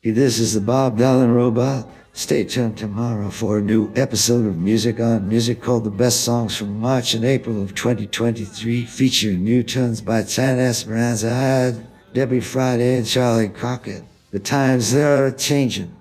This is the Bob Dylan Robot. Stay tuned tomorrow for a new episode of Music on Music called The Best Songs from March and April of 2023, featuring new tunes by Tan Esperanza Hyde, Debby Friday, and Charley Crockett. The times they are changing.